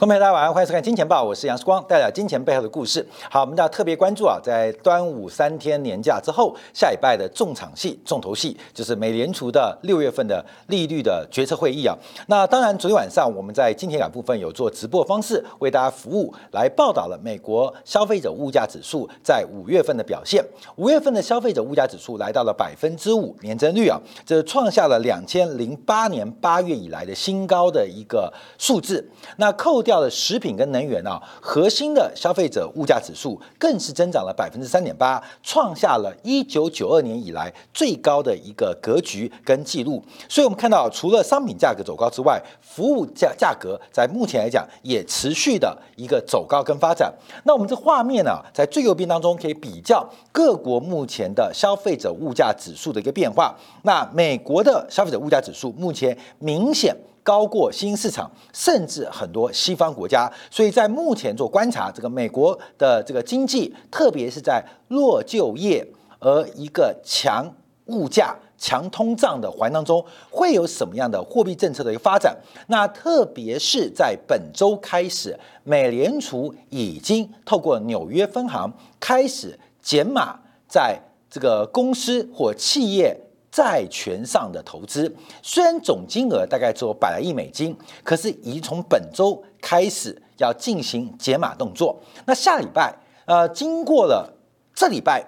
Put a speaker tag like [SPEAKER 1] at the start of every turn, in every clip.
[SPEAKER 1] 各位大家晚上欢迎收看《金钱报》，我是杨世光，带来金钱背后的故事。好，我们要特别关注啊，在端午三天年假之后，下礼拜的重场戏、重头戏就是美联储的六月份的利率的决策会议啊。那当然，昨天晚上我们在金钱感部分有做直播方式为大家服务，来报道了美国消费者物价指数在五月份的表现。五月份的消费者物价指数来到了百分之五年增率啊，这创下了两千零八年八月以来的新高的一个数字。那扣掉了食品跟能源啊，核心的消费者物价指数更是增长了百分之三点八，创下了一九九二年以来最高的一个格局跟记录。所以，我们看到除了商品价格走高之外，服务价价格在目前来讲也持续的一个走高跟发展。那我们这画面呢，在最右边当中可以比较各国目前的消费者物价指数的一个变化。那美国的消费者物价指数目前明显。高过新兴市场，甚至很多西方国家，所以在目前做观察，这个美国的这个经济，特别是在弱就业而一个强物价、强通胀的环当中，会有什么样的货币政策的一个发展？那特别是在本周开始，美联储已经透过纽约分行开始减码在这个公司或企业。债权上的投资，虽然总金额大概只有百来亿美金，可是已经从本周开始要进行解码动作。那下礼拜，呃，经过了这礼拜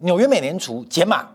[SPEAKER 1] 纽约美联储解码，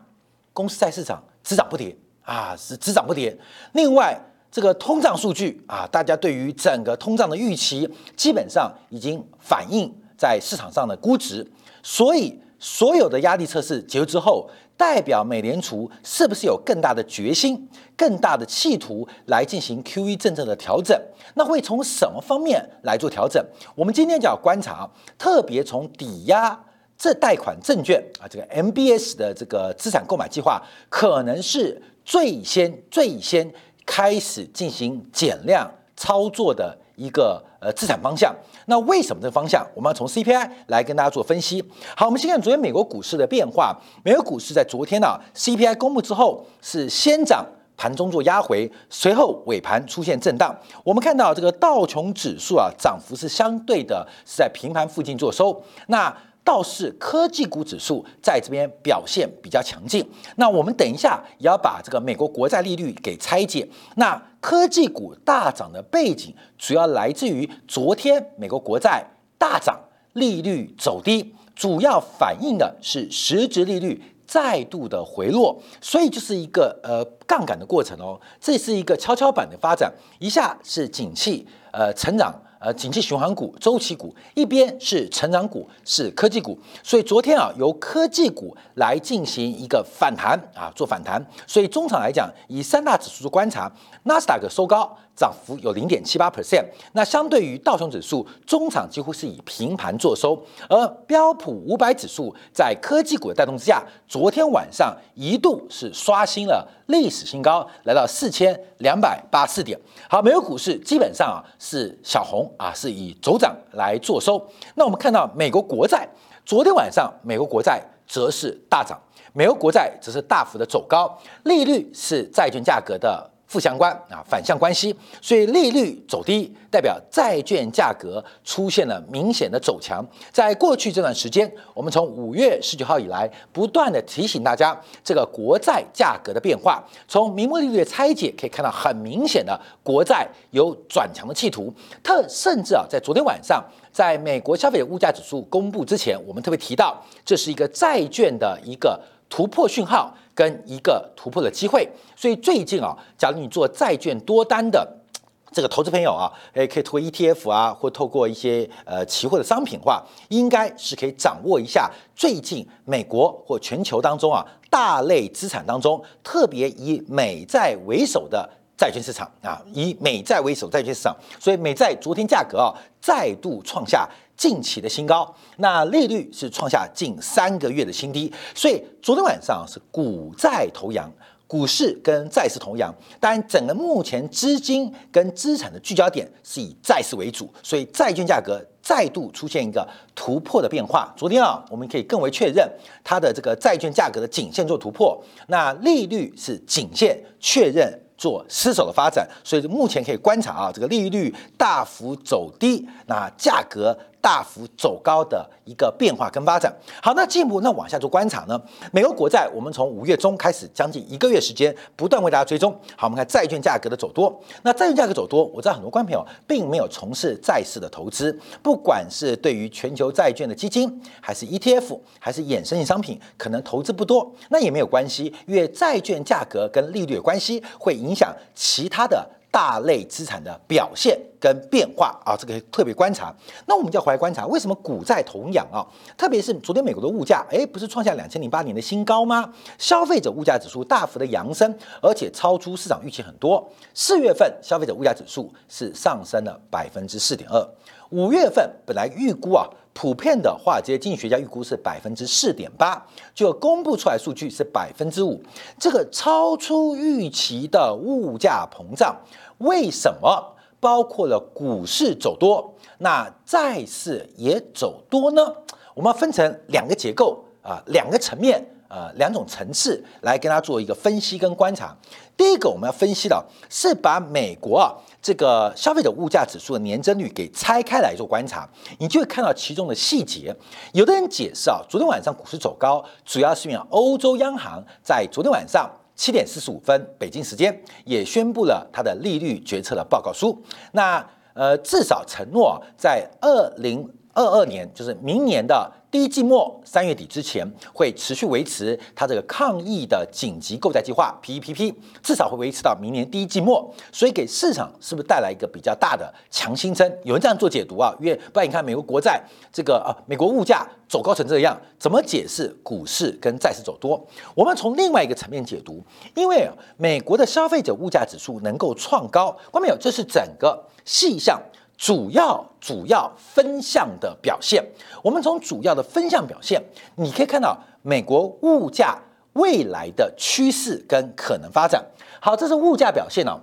[SPEAKER 1] 公司债市场只涨不跌啊，是只涨不跌。另外，这个通胀数据啊，大家对于整个通胀的预期，基本上已经反映在市场上的估值，所以所有的压力测试结束之后。代表美联储是不是有更大的决心、更大的企图来进行 QE 政策的调整？那会从什么方面来做调整？我们今天就要观察，特别从抵押这贷款证券啊，这个 MBS 的这个资产购买计划，可能是最先、最先开始进行减量操作的一个呃资产方向。那为什么这个方向？我们要从 CPI 来跟大家做分析。好，我们先看昨天美国股市的变化。美国股市在昨天呢，CPI 公布之后是先涨，盘中做压回，随后尾盘出现震荡。我们看到这个道琼指数啊，涨幅是相对的是在平盘附近做收。那倒是科技股指数在这边表现比较强劲。那我们等一下也要把这个美国国债利率给拆解。那科技股大涨的背景，主要来自于昨天美国国债大涨，利率走低，主要反映的是实质利率再度的回落，所以就是一个呃杠杆的过程哦，这是一个跷跷板的发展，一下是景气呃成长。呃，景气循环股、周期股，一边是成长股，是科技股，所以昨天啊，由科技股来进行一个反弹啊，做反弹。所以中场来讲，以三大指数做观察，纳斯达克收高。涨幅有零点七八 percent，那相对于道琼指数，中场几乎是以平盘做收，而标普五百指数在科技股的带动之下，昨天晚上一度是刷新了历史新高，来到四千两百八四点。好，美国股市基本上啊是小红啊，是以走涨来做收。那我们看到美国国债，昨天晚上美国国债则是大涨，美国国债则是大幅的走高，利率是债券价格的。负相关啊，反向关系，所以利率走低，代表债券价格出现了明显的走强。在过去这段时间，我们从五月十九号以来，不断的提醒大家这个国债价格的变化。从名目利率的拆解可以看到，很明显的国债有转强的企图。特甚至啊，在昨天晚上，在美国消费者物价指数公布之前，我们特别提到，这是一个债券的一个突破讯号。跟一个突破的机会，所以最近啊，假如你做债券多单的这个投资朋友啊，诶，可以透过 ETF 啊，或透过一些呃期货的商品化，应该是可以掌握一下最近美国或全球当中啊大类资产当中，特别以美债为首的债券市场啊，以美债为首债券市场，所以美债昨天价格啊再度创下。近期的新高，那利率是创下近三个月的新低，所以昨天晚上是股债投阳，股市跟债市同阳。当然，整个目前资金跟资产的聚焦点是以债市为主，所以债券价格再度出现一个突破的变化。昨天啊，我们可以更为确认它的这个债券价格的颈线做突破，那利率是颈线确认做失守的发展，所以目前可以观察啊，这个利率大幅走低，那价格。大幅走高的一个变化跟发展。好，那进一步那往下做观察呢？美国国债，我们从五月中开始，将近一个月时间，不断为大家追踪。好，我们看债券价格的走多。那债券价格走多，我知道很多观众朋友并没有从事债市的投资，不管是对于全球债券的基金，还是 ETF，还是衍生性商品，可能投资不多，那也没有关系，因为债券价格跟利率的关系会影响其他的。大类资产的表现跟变化啊，这个特别观察。那我们就要回来观察，为什么股债同养啊？特别是昨天美国的物价，哎，不是创下两千零八年的新高吗？消费者物价指数大幅的扬升，而且超出市场预期很多。四月份消费者物价指数是上升了百分之四点二，五月份本来预估啊。普遍的华尔街经济学家预估是百分之四点八，就公布出来数据是百分之五，这个超出预期的物价膨胀，为什么包括了股市走多，那债市也走多呢？我们分成两个结构啊，两个层面。呃，两种层次来跟他做一个分析跟观察。第一个，我们要分析的是把美国啊这个消费者物价指数的年增率给拆开来做观察，你就会看到其中的细节。有的人解释啊，昨天晚上股市走高，主要是因为欧洲央行在昨天晚上七点四十五分北京时间也宣布了它的利率决策的报告书。那呃，至少承诺在二零二二年，就是明年的。第一季末三月底之前会持续维持它这个抗疫的紧急购债计划 PEPP，至少会维持到明年第一季末，所以给市场是不是带来一个比较大的强心针？有人这样做解读啊，因为不然你看美国国债这个啊，美国物价走高成这样，怎么解释股市跟债市走多？我们从另外一个层面解读，因为美国的消费者物价指数能够创高，关没有？这是整个细项。主要主要分项的表现，我们从主要的分项表现，你可以看到美国物价未来的趋势跟可能发展。好，这是物价表现哦。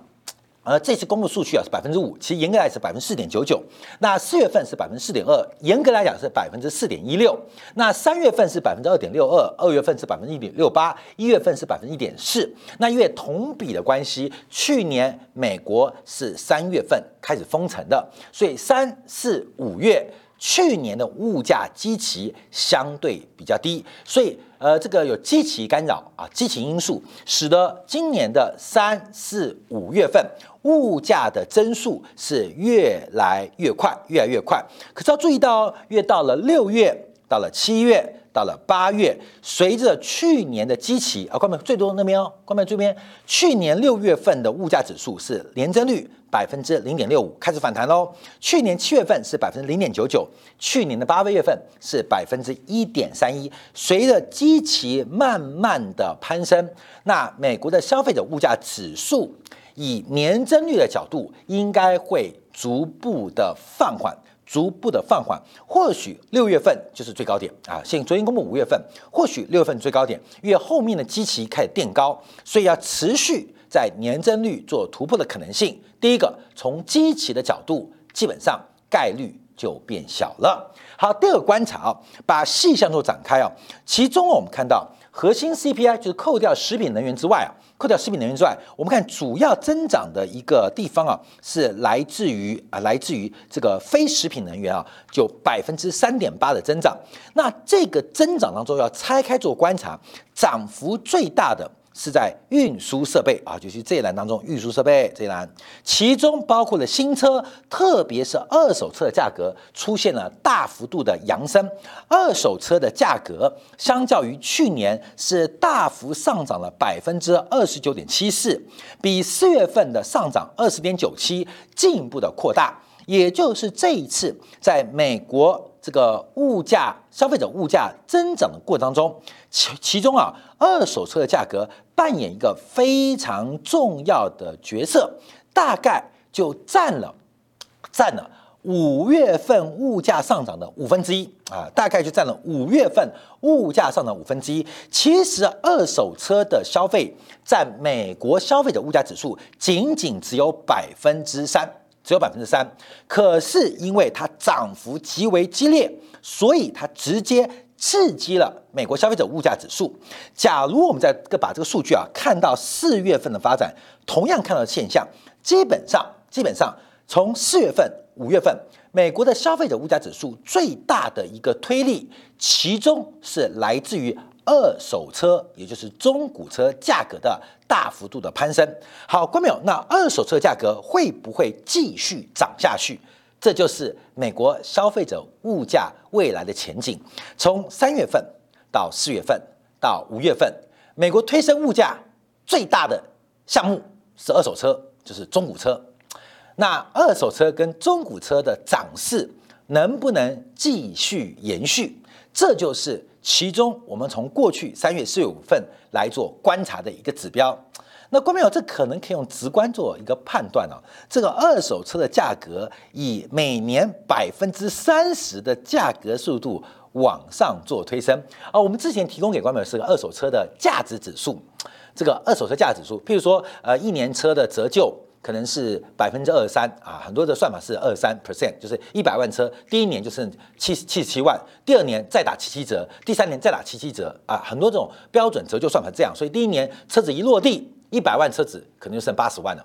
[SPEAKER 1] 而这次公布数据啊是百分之五，其实严格来是百分之四点九九。那四月份是百分之四点二，严格来讲是百分之四点一六。那三月份是百分之二点六二，二月份是百分之一点六八，一月份是百分之一点四。那因为同比的关系，去年美国是三月份开始封城的，所以三四五月。去年的物价基期相对比较低，所以呃，这个有积极干扰啊，激情因素，使得今年的三四五月份物价的增速是越来越快，越来越快。可是要注意到，越到了六月，到了七月，到了八月，随着去年的基期啊，关门最多那边哦，关门这边，去年六月份的物价指数是年增率。百分之零点六五开始反弹喽。去年七月份是百分之零点九九，去年的八月份是百分之一点三一。随着基期慢慢的攀升，那美国的消费者物价指数以年增率的角度，应该会逐步的放缓，逐步的放缓。或许六月份就是最高点啊。现昨天公布五月份，或许六月份最高点，因为后面的基期开始垫高，所以要持续。在年增率做突破的可能性，第一个从基期的角度，基本上概率就变小了。好，第二个观察啊，把细项做展开啊，其中我们看到核心 CPI 就是扣掉食品能源之外啊，扣掉食品能源之外，我们看主要增长的一个地方啊，是来自于啊，来自于这个非食品能源啊，就百分之三点八的增长。那这个增长当中要拆开做观察，涨幅最大的。是在运输设备啊，就是这一栏当中，运输设备这一栏，其中包括了新车，特别是二手车的价格出现了大幅度的扬升，二手车的价格相较于去年是大幅上涨了百分之二十九点七四，比四月份的上涨二十点九七进一步的扩大，也就是这一次在美国。这个物价，消费者物价增长的过程当中，其其中啊，二手车的价格扮演一个非常重要的角色，大概就占了占了五月份物价上涨的五分之一啊，大概就占了五月份物价上涨五分之一。其实二手车的消费占美国消费者物价指数仅仅只有百分之三。只有百分之三，可是因为它涨幅极为激烈，所以它直接刺激了美国消费者物价指数。假如我们再把这个数据啊看到四月份的发展，同样看到的现象，基本上基本上从四月份、五月份，美国的消费者物价指数最大的一个推力，其中是来自于二手车，也就是中古车价格的大幅度的攀升。好，观众，那二手车价格会不会继续涨下去？这就是美国消费者物价未来的前景。从三月份到四月份到五月份，美国推升物价最大的项目是二手车，就是中古车。那二手车跟中古车的涨势能不能继续延续？这就是其中我们从过去三月、四月、五份来做观察的一个指标。那观众朋友，这可能可以用直观做一个判断哦。这个二手车的价格以每年百分之三十的价格速度往上做推升啊。我们之前提供给观众朋友是个二手车的价值指数，这个二手车价值指数，譬如说呃一年车的折旧可能是百分之二三啊，很多的算法是二三 percent，就是一百万车第一年就剩七七十七万，第二年再打七七折，第三年再打七七折啊，很多这种标准折旧算法这样，所以第一年车子一落地。一百万车子可能就剩八十万了，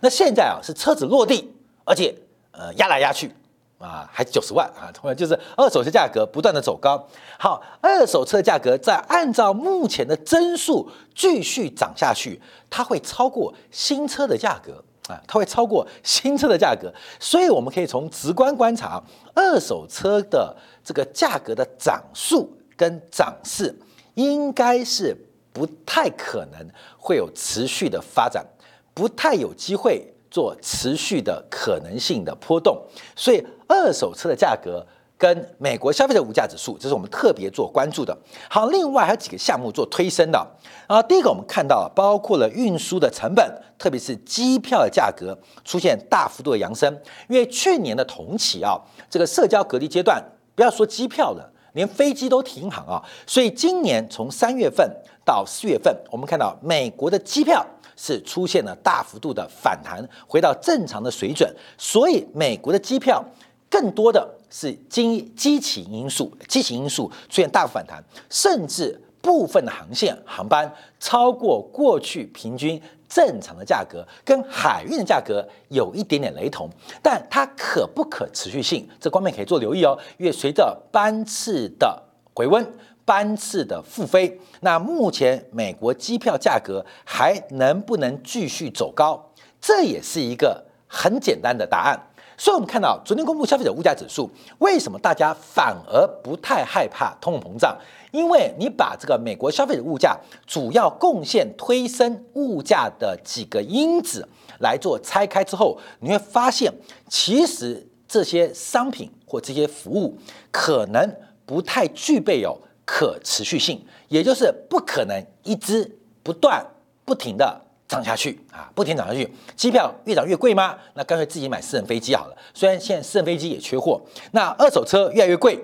[SPEAKER 1] 那现在啊是车子落地，而且呃压来压去啊还九十万啊，同样就是二手车价格不断的走高。好，二手车价格在按照目前的增速继续涨下去，它会超过新车的价格啊，它会超过新车的价格。所以我们可以从直观观察二手车的这个价格的涨速跟涨势，应该是。不太可能会有持续的发展，不太有机会做持续的可能性的波动，所以二手车的价格跟美国消费者物价指数，这是我们特别做关注的。好，另外还有几个项目做推升的啊。第一个我们看到，包括了运输的成本，特别是机票的价格出现大幅度的扬升，因为去年的同期啊，这个社交隔离阶段，不要说机票了，连飞机都停航啊，所以今年从三月份。到四月份，我们看到美国的机票是出现了大幅度的反弹，回到正常的水准。所以美国的机票更多的是基基情因素，基情因素出现大幅反弹，甚至部分的航线航班超过过去平均正常的价格，跟海运的价格有一点点雷同。但它可不可持续性，这方面可以做留意哦，因为随着班次的回温。班次的复飞，那目前美国机票价格还能不能继续走高？这也是一个很简单的答案。所以，我们看到昨天公布消费者物价指数，为什么大家反而不太害怕通货膨胀？因为你把这个美国消费者物价主要贡献推升物价的几个因子来做拆开之后，你会发现，其实这些商品或这些服务可能不太具备有。可持续性，也就是不可能一直不断不停的涨下去啊，不停涨下去。机票越涨越贵吗？那干脆自己买私人飞机好了。虽然现在私人飞机也缺货，那二手车越来越贵，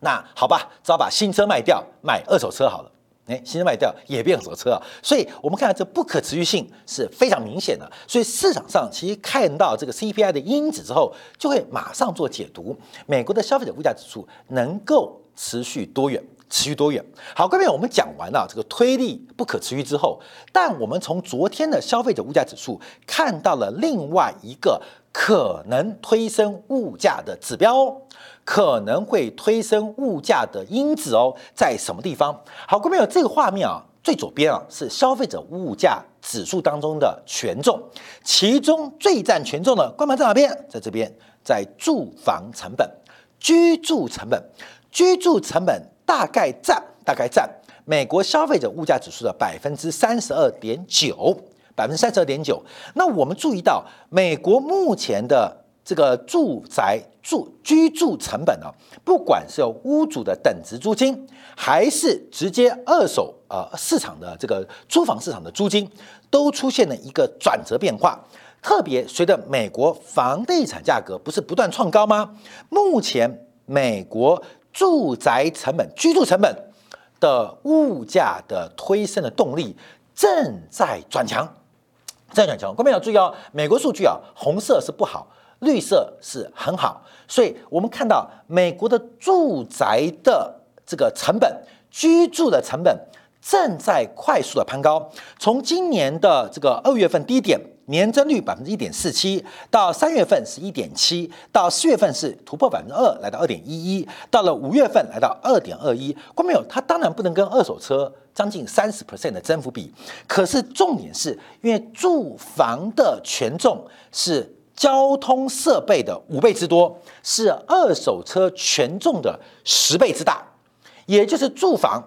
[SPEAKER 1] 那好吧，只好把新车卖掉，买二手车好了。哎，新车卖掉也变二手车啊。所以我们看到这不可持续性是非常明显的。所以市场上其实看到这个 CPI 的因子之后，就会马上做解读。美国的消费者物价指数能够持续多远？持续多远？好，各位，我们讲完了这个推力不可持续之后，但我们从昨天的消费者物价指数看到了另外一个可能推升物价的指标哦，可能会推升物价的因子哦，在什么地方？好，各位有这个画面啊，最左边啊是消费者物价指数当中的权重，其中最占权重的，关门在哪边？在这边，在住房成本、居住成本、居住成本。大概占大概占美国消费者物价指数的百分之三十二点九，百分之三十二点九。那我们注意到，美国目前的这个住宅住居住成本呢，不管是有屋主的等值租金，还是直接二手呃市场的这个租房市场的租金，都出现了一个转折变化。特别随着美国房地产价格不是不断创高吗？目前美国。住宅成本、居住成本的物价的推升的动力正在转强，正在转强。各位要注意哦，美国数据啊，红色是不好，绿色是很好。所以我们看到美国的住宅的这个成本，居住的成本正在快速的攀高。从今年的这个二月份低点。年增率百分之一点四七，到三月份是一点七，到四月份是突破百分之二，来到二点一一，到了五月份来到二点二一。关没有？它当然不能跟二手车将近三十 percent 的增幅比，可是重点是因为住房的权重是交通设备的五倍之多，是二手车权重的十倍之大，也就是住房，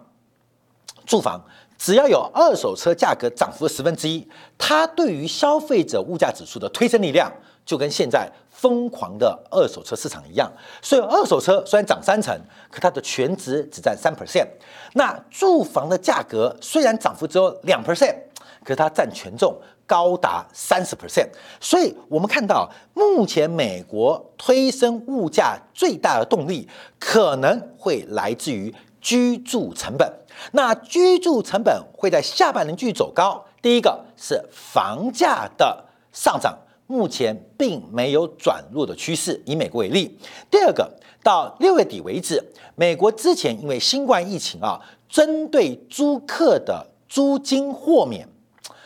[SPEAKER 1] 住房。只要有二手车价格涨幅的十分之一，它对于消费者物价指数的推升力量就跟现在疯狂的二手车市场一样。所以二手车虽然涨三成，可它的全值只占三 percent。那住房的价格虽然涨幅只有两 percent，可它占权重高达三十 percent。所以我们看到，目前美国推升物价最大的动力可能会来自于居住成本。那居住成本会在下半年继续走高。第一个是房价的上涨，目前并没有转弱的趋势。以美国为例，第二个到六月底为止，美国之前因为新冠疫情啊，针对租客的租金豁免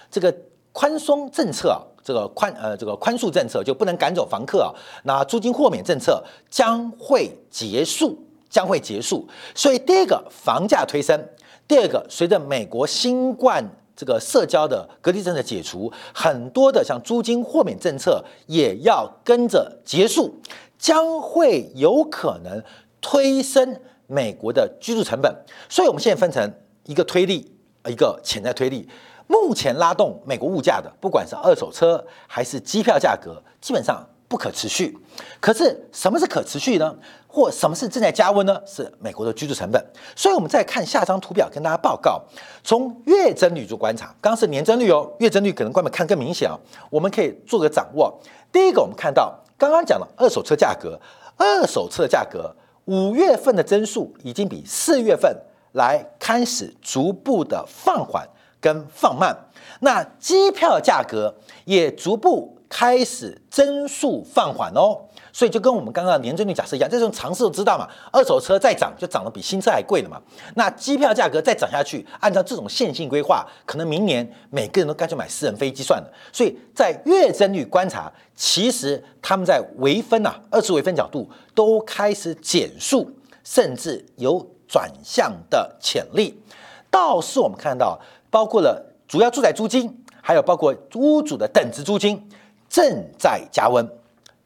[SPEAKER 1] 这个宽松政策，这个宽呃这个宽恕政策就不能赶走房客啊，那租金豁免政策将会结束，将会结束。所以第一个房价推升。第二个，随着美国新冠这个社交的隔离政策解除，很多的像租金豁免政策也要跟着结束，将会有可能推升美国的居住成本。所以，我们现在分成一个推力，一个潜在推力。目前拉动美国物价的，不管是二手车还是机票价格，基本上。不可持续，可是什么是可持续呢？或什么是正在加温呢？是美国的居住成本。所以，我们再看下张图表，跟大家报告，从月增率做观察。刚刚是年增率哦，月增率可能观众看更明显啊。我们可以做个掌握。第一个，我们看到刚刚讲了二手车价格，二手车的价格五月份的增速已经比四月份来开始逐步的放缓跟放慢。那机票价格也逐步。开始增速放缓哦，所以就跟我们刚刚年增率假设一样，这种常识都知道嘛。二手车再涨就涨得比新车还贵了嘛。那机票价格再涨下去，按照这种线性规划，可能明年每个人都干脆买私人飞机算了。所以在月增率观察，其实他们在微分呐，二次微分角度都开始减速，甚至有转向的潜力。倒是我们看到，包括了主要住宅租金，还有包括屋主的等值租金。正在加温，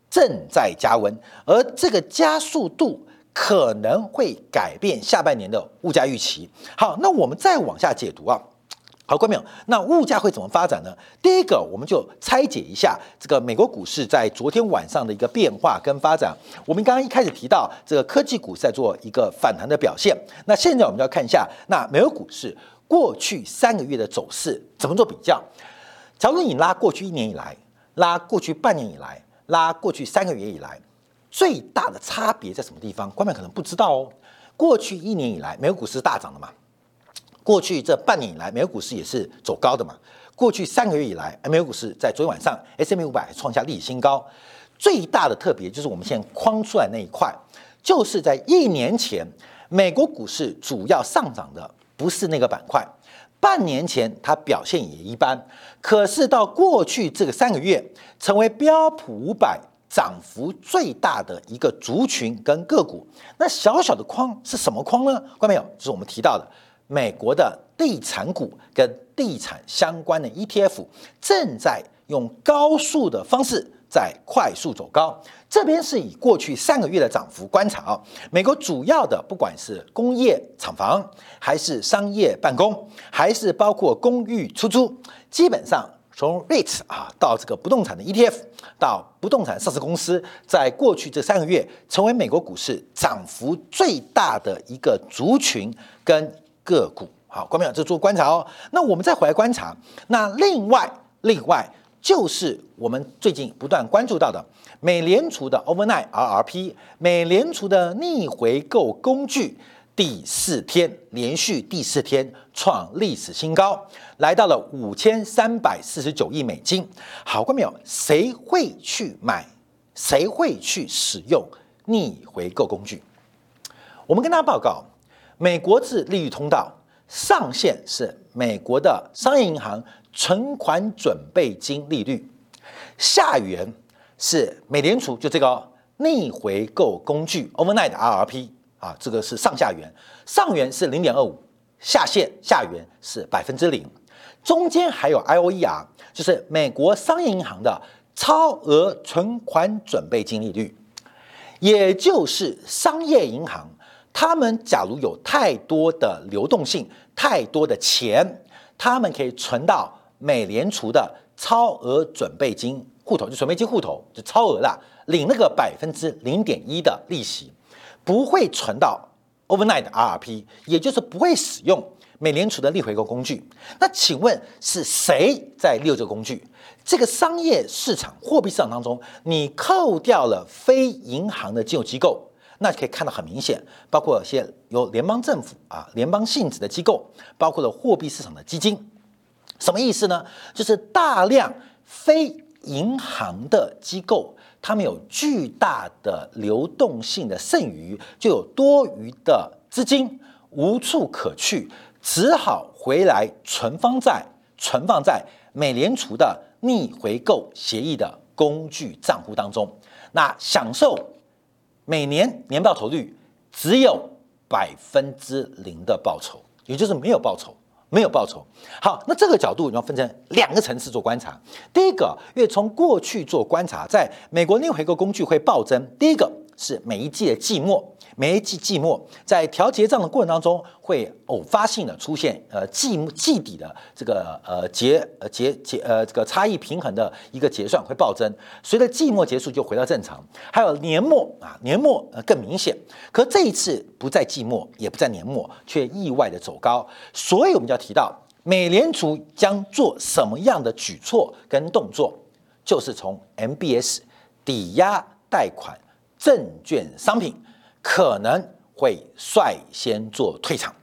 [SPEAKER 1] 正在加温，而这个加速度可能会改变下半年的物价预期。好，那我们再往下解读啊。好，观众朋友，那物价会怎么发展呢？第一个，我们就拆解一下这个美国股市在昨天晚上的一个变化跟发展。我们刚刚一开始提到，这个科技股在做一个反弹的表现。那现在我们就要看一下，那美国股市过去三个月的走势怎么做比较？假如你拉过去一年以来。拉过去半年以来，拉过去三个月以来，最大的差别在什么地方？观众可能不知道哦。过去一年以来，美国股市大涨的嘛。过去这半年以来，美国股市也是走高的嘛。过去三个月以来，美国股市在昨天晚上，S M 五百创下历史新高。最大的特别就是我们现在框出来那一块，就是在一年前，美国股市主要上涨的不是那个板块。半年前它表现也一般，可是到过去这个三个月，成为标普五百涨幅最大的一个族群跟个股。那小小的框是什么框呢？关没有？就是我们提到的美国的地产股跟地产相关的 ETF 正在用高速的方式。在快速走高，这边是以过去三个月的涨幅观察啊。美国主要的不管是工业厂房，还是商业办公，还是包括公寓出租，基本上从 REIT 啊到这个不动产的 ETF，到不动产上市公司，在过去这三个月成为美国股市涨幅最大的一个族群跟个股。好，关众这做观察哦。那我们再回来观察，那另外另外。就是我们最近不断关注到的美联储的 overnight RRP，美联储的逆回购工具第四天连续第四天创历史新高，来到了五千三百四十九亿美金。好过没有？谁会去买？谁会去使用逆回购工具？我们跟大家报告，美国制利率通道上限是美国的商业银行存款准备金利率，下缘是美联储就这个逆回购工具 overnight RRP 啊，这个是上下缘，上缘是零点二五，下限下缘是百分之零，中间还有 IOER，就是美国商业银行的超额存款准备金利率，也就是商业银行。他们假如有太多的流动性、太多的钱，他们可以存到美联储的超额准备金户头，就准备金户头，就超额啦，领那个百分之零点一的利息，不会存到 overnight RRP，也就是不会使用美联储的逆回购工具。那请问是谁在利用这个工具？这个商业市场、货币市场当中，你扣掉了非银行的金融机构。那可以看到很明显，包括一些由联邦政府啊、联邦性质的机构，包括了货币市场的基金，什么意思呢？就是大量非银行的机构，他们有巨大的流动性的剩余，就有多余的资金无处可去，只好回来存放在存放在美联储的逆回购协议的工具账户当中，那享受。每年年报酬率只有百分之零的报酬，也就是没有报酬，没有报酬。好，那这个角度你要分成两个层次做观察。第一个，因为从过去做观察，在美国逆回购工具会暴增。第一个是每一季的季末。每一季季末，在调结账的过程当中，会偶发性的出现呃季季底的这个呃结呃结结呃这个差异平衡的一个结算会暴增，随着季末结束就回到正常。还有年末啊，年末呃更明显，可这一次不在季末，也不在年末，却意外的走高。所以我们就要提到，美联储将做什么样的举措跟动作，就是从 MBS 抵押贷款证券商品。可能会率先做退场。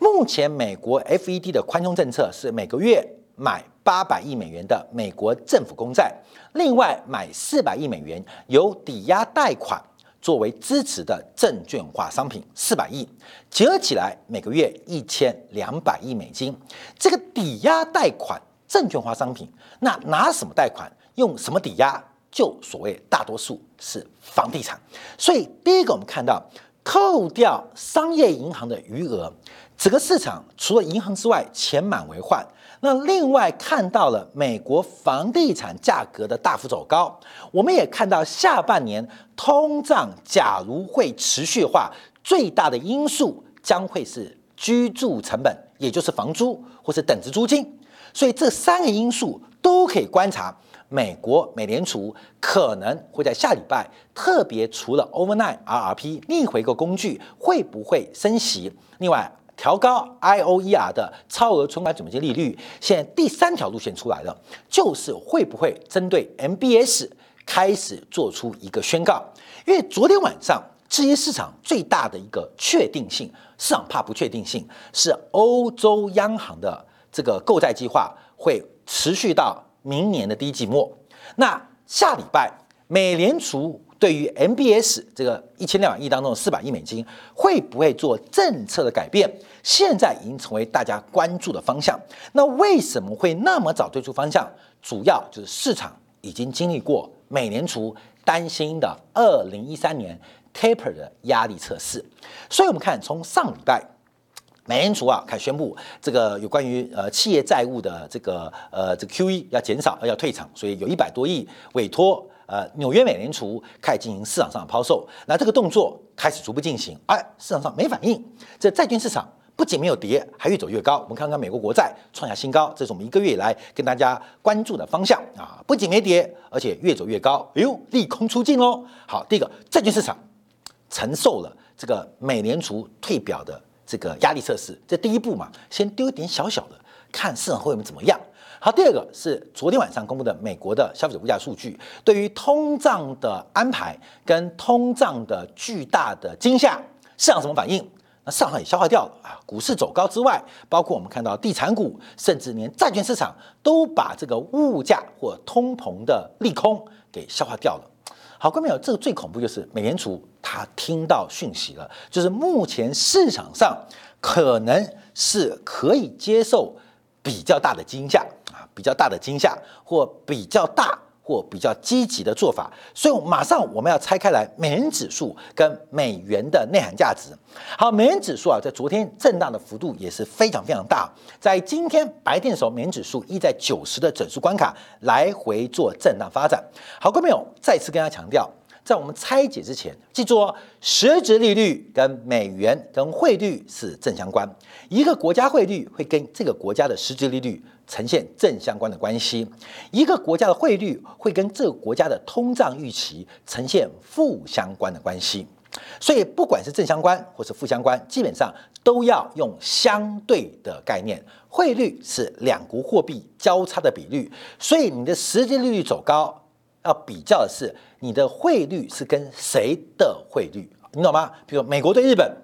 [SPEAKER 1] 目前美国 FED 的宽松政策是每个月买八百亿美元的美国政府公债，另外买四百亿美元由抵押贷款作为支持的证券化商品，四百亿结合起来每个月一千两百亿美金。这个抵押贷款证券化商品，那拿什么贷款，用什么抵押？就所谓大多数是房地产，所以第一个我们看到，扣掉商业银行的余额，整个市场除了银行之外，钱满为患。那另外看到了美国房地产价格的大幅走高，我们也看到下半年通胀假如会持续化，最大的因素将会是居住成本，也就是房租或是等值租金。所以这三个因素都可以观察。美国美联储可能会在下礼拜特别除了 overnight RRP 逆回购工具会不会升息？另外调高 IOER 的超额存款准备金利率。现在第三条路线出来了，就是会不会针对 MBS 开始做出一个宣告？因为昨天晚上这些市场最大的一个确定性，市场怕不确定性是欧洲央行的这个购债计划会持续到。明年的第一季末，那下礼拜美联储对于 MBS 这个一千两百亿当中的四百亿美金会不会做政策的改变？现在已经成为大家关注的方向。那为什么会那么早推出方向？主要就是市场已经经历过美联储担心的二零一三年 taper 的压力测试，所以我们看从上礼拜。美联储啊，开始宣布这个有关于呃企业债务的这个呃这个 QE 要减少，要退场，所以有一百多亿委托呃纽约美联储开始进行市场上的抛售。那这个动作开始逐步进行，哎，市场上没反应，这债券市场不仅没有跌，还越走越高。我们看看美国国债创下新高，这是我们一个月以来跟大家关注的方向啊，不仅没跌，而且越走越高。哎呦，利空出尽哦。好，第一个债券市场承受了这个美联储退表的。这个压力测试，这第一步嘛，先丢一点小小的，看市场会怎么样。好，第二个是昨天晚上公布的美国的消费者物价数据，对于通胀的安排跟通胀的巨大的惊吓，市场什么反应？那市场也消化掉了啊。股市走高之外，包括我们看到地产股，甚至连债券市场都把这个物价或通膨的利空给消化掉了。好，各位朋友，这个最恐怖就是美联储他听到讯息了，就是目前市场上可能是可以接受比较大的惊吓啊，比较大的惊吓或比较大。过比较积极的做法，所以马上我们要拆开来美元指数跟美元的内涵价值。好，美元指数啊，在昨天震荡的幅度也是非常非常大，在今天白天的时候，美元指数依在九十的整数关卡来回做震荡发展。好，各位朋友，再次跟大家强调，在我们拆解之前，记住哦，实质利率跟美元跟汇率是正相关，一个国家汇率会跟这个国家的实质利率。呈现正相关的关系，一个国家的汇率会跟这个国家的通胀预期呈现负相关的关系，所以不管是正相关或是负相关，基本上都要用相对的概念。汇率是两国货币交叉的比率，所以你的实际利率走高，要比较的是你的汇率是跟谁的汇率，你懂吗？比如美国对日本，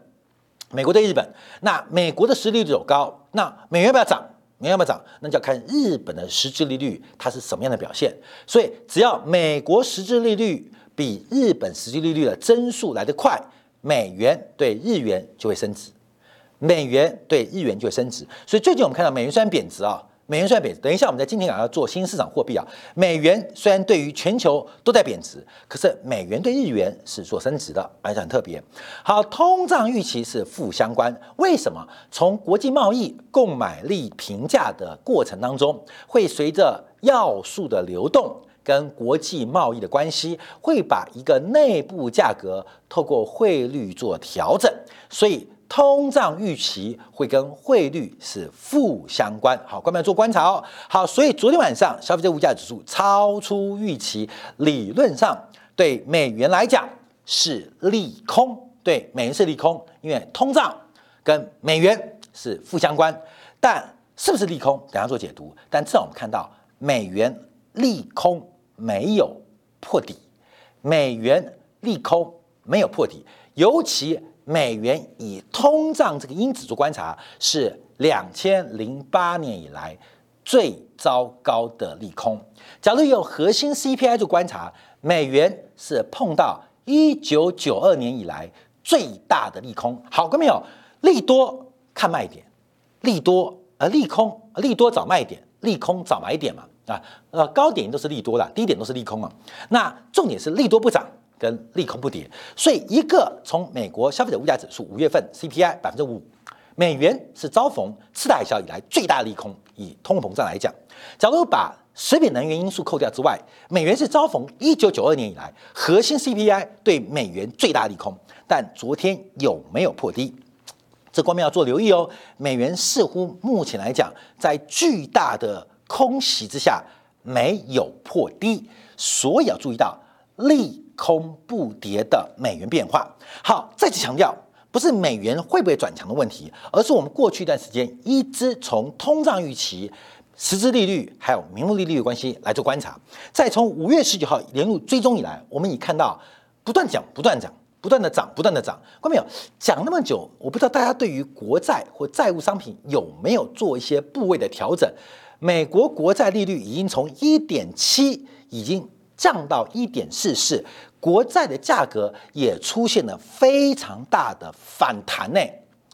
[SPEAKER 1] 美国对日本，那美国的实利率走高，那美元要不要涨？美元要不要涨？那就要看日本的实质利率它是什么样的表现。所以只要美国实质利率比日本实际利率的增速来得快，美元对日元就会升值，美元对日元就会升值。所以最近我们看到美元虽然贬值啊。美元虽然贬值，等一下我们在今天晚上做新市场货币啊。美元虽然对于全球都在贬值，可是美元对日元是做升值的，而且很特别。好，通胀预期是负相关，为什么？从国际贸易购买力评价的过程当中，会随着要素的流动跟国际贸易的关系，会把一个内部价格透过汇率做调整，所以。通胀预期会跟汇率是负相关，好，关门做观察哦。好，所以昨天晚上消费者物价指数超出预期，理论上对美元来讲是利空，对美元是利空，因为通胀跟美元是负相关。但是不是利空？等下做解读。但至少我们看到美元利空没有破底，美元利空没有破底，尤其。美元以通胀这个因子做观察，是两千零八年以来最糟糕的利空。假如有核心 CPI 做观察，美元是碰到一九九二年以来最大的利空。好，各位朋友，利多看卖点，利多呃利空，利多找卖点，利空找买点嘛啊呃高点都是利多的，低点都是利空啊。那重点是利多不涨。跟利空不跌，所以一个从美国消费者物价指数五月份 CPI 百分之五，美元是遭逢次贷海啸以来最大利空。以通货膨胀来讲，假如把食品能源因素扣掉之外，美元是遭逢一九九二年以来核心 CPI 对美元最大利空。但昨天有没有破低？这方面要做留意哦。美元似乎目前来讲，在巨大的空袭之下没有破低，所以要注意到利。空不跌的美元变化，好，再次强调，不是美元会不会转强的问题，而是我们过去一段时间一直从通胀预期、实质利率还有名目利率的关系来做观察。再从五月十九号连入追踪以来，我们已看到不断涨、不断涨、不断的涨、不断的涨。看到没有？讲那么久，我不知道大家对于国债或债务商品有没有做一些部位的调整？美国国债利率已经从一点七已经。降到一点四四，国债的价格也出现了非常大的反弹呢，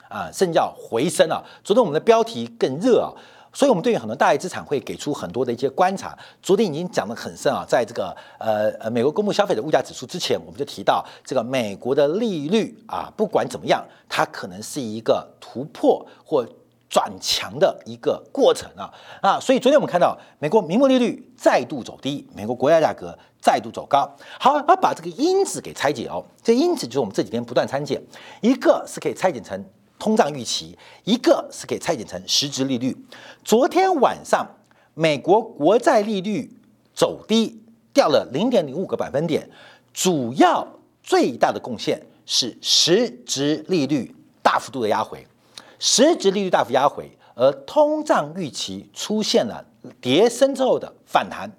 [SPEAKER 1] 啊，甚至叫回升啊。昨天我们的标题更热啊，所以我们对于很多大类资产会给出很多的一些观察。昨天已经讲得很深啊，在这个呃呃美国公布消费者物价指数之前，我们就提到这个美国的利率啊，不管怎么样，它可能是一个突破或。转强的一个过程啊啊，所以昨天我们看到美国名目利率再度走低，美国国债价格再度走高。好，要把这个因子给拆解哦，这因子就是我们这几天不断拆解，一个是可以拆解成通胀预期，一个是可以拆解成实质利率。昨天晚上美国国债利率走低，掉了零点零五个百分点，主要最大的贡献是实质利率大幅度的压回。实质利率大幅压回，而通胀预期出现了跌升之后的反弹，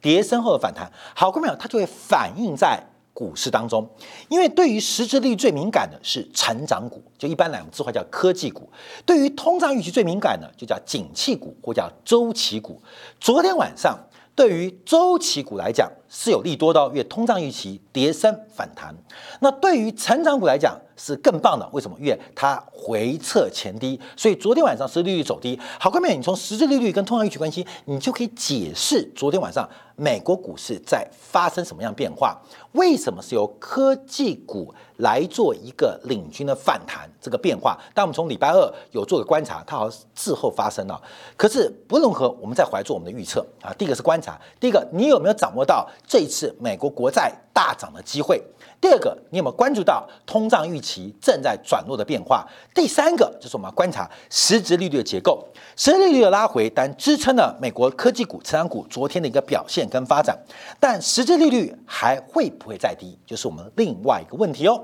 [SPEAKER 1] 跌升后的反弹，好，各位朋友，它就会反映在股市当中。因为对于实质利率最敏感的是成长股，就一般两个字话叫科技股；对于通胀预期最敏感的就叫景气股或叫周期股。昨天晚上对于周期股来讲，是有利多的，因为通胀预期跌升反弹。那对于成长股来讲是更棒的，为什么？因为它回撤前低，所以昨天晚上实际利率走低。好，各位，你从实质利率跟通胀预期关系，你就可以解释昨天晚上美国股市在发生什么样变化？为什么是由科技股来做一个领军的反弹这个变化？但我们从礼拜二有做个观察，它好像滞后发生了。可是不论如何，我们再回来做我们的预测啊。第一个是观察，第一个你有没有掌握到这一次美国国债大涨的机会？第二个，你有没有关注到通胀预期正在转弱的变化？第三个就是我们要观察实质利率的结构，实质利率的拉回，但支撑了美国科技股、成长股昨天的一个表现跟发展。但实质利率还会不会再低，就是我们另外一个问题哦。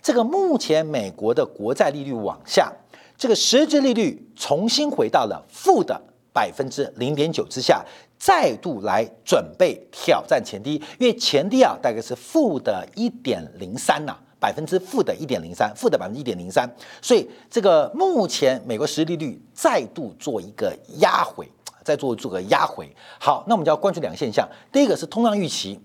[SPEAKER 1] 这个目前美国的国债利率往下，这个实质利率重新回到了负的百分之零点九之下。再度来准备挑战前低，因为前低啊大概是负的一点零三呐，百分之负的一点零三，负的百分之一点零三，所以这个目前美国实际利率再度做一个压回，再做做个压回。好，那我们就要关注两个现象，第一个是通胀预期，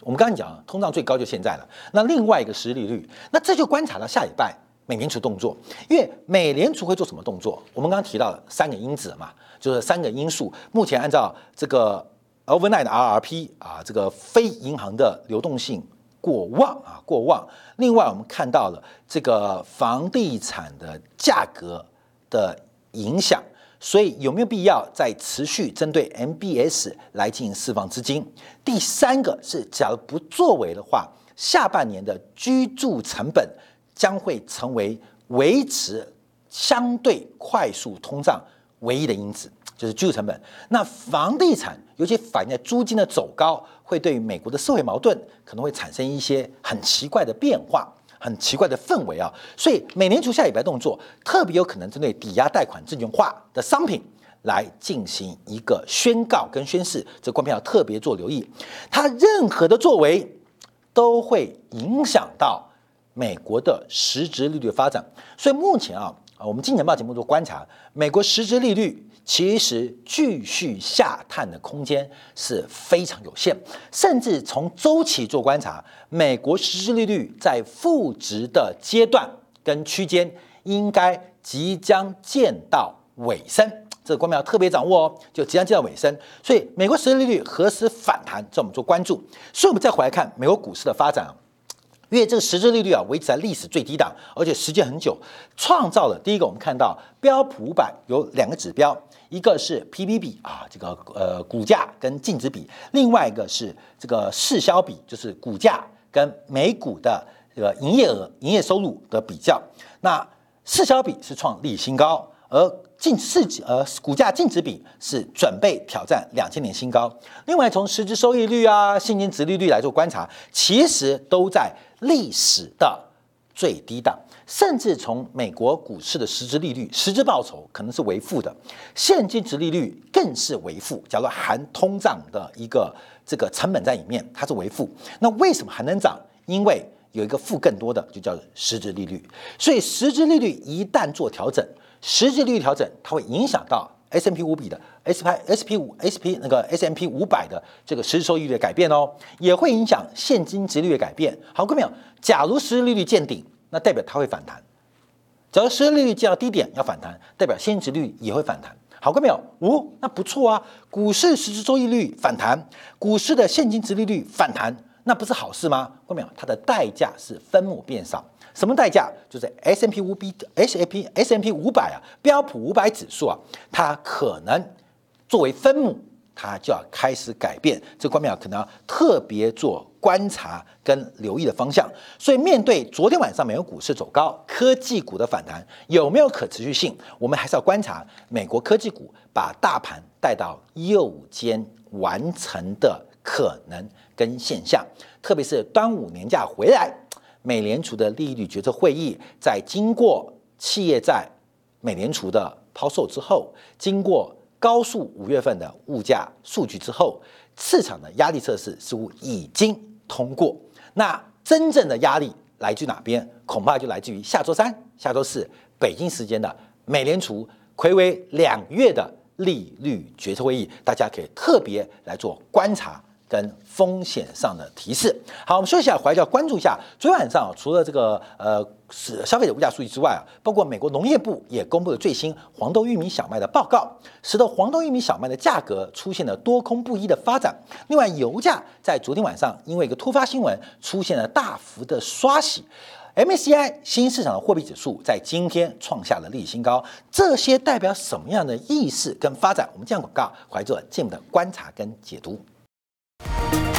[SPEAKER 1] 我们刚刚讲通胀最高就现在了，那另外一个实际利率，那这就观察到下礼拜。美联储动作，因为美联储会做什么动作？我们刚刚提到三个因子嘛，就是三个因素。目前按照这个 overnight 的 RRP 啊，这个非银行的流动性过旺啊，过旺。另外，我们看到了这个房地产的价格的影响，所以有没有必要再持续针对 MBS 来进行释放资金？第三个是，假如不作为的话，下半年的居住成本。将会成为维持相对快速通胀唯一的因子，就是居住成本。那房地产，尤其反映在租金的走高，会对美国的社会矛盾可能会产生一些很奇怪的变化，很奇怪的氛围啊。所以，美联储下礼拜动作特别有可能针对抵押贷款证券化的商品来进行一个宣告跟宣示，这观众要特别做留意，它任何的作为都会影响到。美国的实质利率发展，所以目前啊啊，我们金钱报节目做观察，美国实质利率其实继续下探的空间是非常有限，甚至从周期做观察，美国实质利率在负值的阶段跟区间应该即将见到尾声，这个观众要特别掌握哦，就即将见到尾声，所以美国实质利率何时反弹，这我们做关注。所以我们再回来看美国股市的发展啊。因为这个实质利率啊维持在历史最低档，而且时间很久，创造了第一个我们看到标普五百有两个指标，一个是 P B 比啊，这个呃股价跟净值比，另外一个是这个市销比，就是股价跟每股的这个营业额、营业收入的比较。那市销比是创历史新高，而净市值呃股价净值比是准备挑战两千年新高。另外从实质收益率啊、现金值利率来做观察，其实都在。历史的最低档，甚至从美国股市的实质利率、实质报酬可能是为负的，现金值利率更是为负。假如含通胀的一个这个成本在里面，它是为负。那为什么还能涨？因为有一个负更多的，就叫做实质利率。所以实质利率一旦做调整，实质利率调整，它会影响到。S M P 五比的 S P S P 五 S P 那个 S M P 五百的这个实时收益率的改变哦，也会影响现金值率的改变。好，各位朋友，假如实时利率见顶，那代表它会反弹；假如实时利率见到低点要反弹，代表现金值率也会反弹。好，各位朋友，哦，那不错啊，股市实时收益率反弹，股市的现金值利率反弹，那不是好事吗？各位朋友，它的代价是分母变少。什么代价？就是 S M P 五 B S A P S M P 五百啊，标普五百指数啊，它可能作为分母，它就要开始改变。这个观众可能要特别做观察跟留意的方向。所以，面对昨天晚上美国股市走高，科技股的反弹有没有可持续性？我们还是要观察美国科技股把大盘带到右肩完成的可能跟现象，特别是端午年假回来。美联储的利率决策会议在经过企业债美联储的抛售之后，经过高速五月份的物价数据之后，市场的压力测试似乎已经通过。那真正的压力来自哪边？恐怕就来自于下周三、下周四北京时间的美联储魁违两月的利率决策会议，大家可以特别来做观察跟风险上的提示。好，我们休息一下，回来就要关注一下。昨天晚上除了这个呃是消费者物价数据之外啊，包括美国农业部也公布了最新黄豆、玉米、小麦的报告，使得黄豆、玉米、小麦的价格出现了多空不一的发展。另外，油价在昨天晚上因为一个突发新闻出现了大幅的刷洗。MSCI 新市场的货币指数在今天创下了历史新高，这些代表什么样的意识跟发展？我们这样广告，怀着进一步的观察跟解读。Música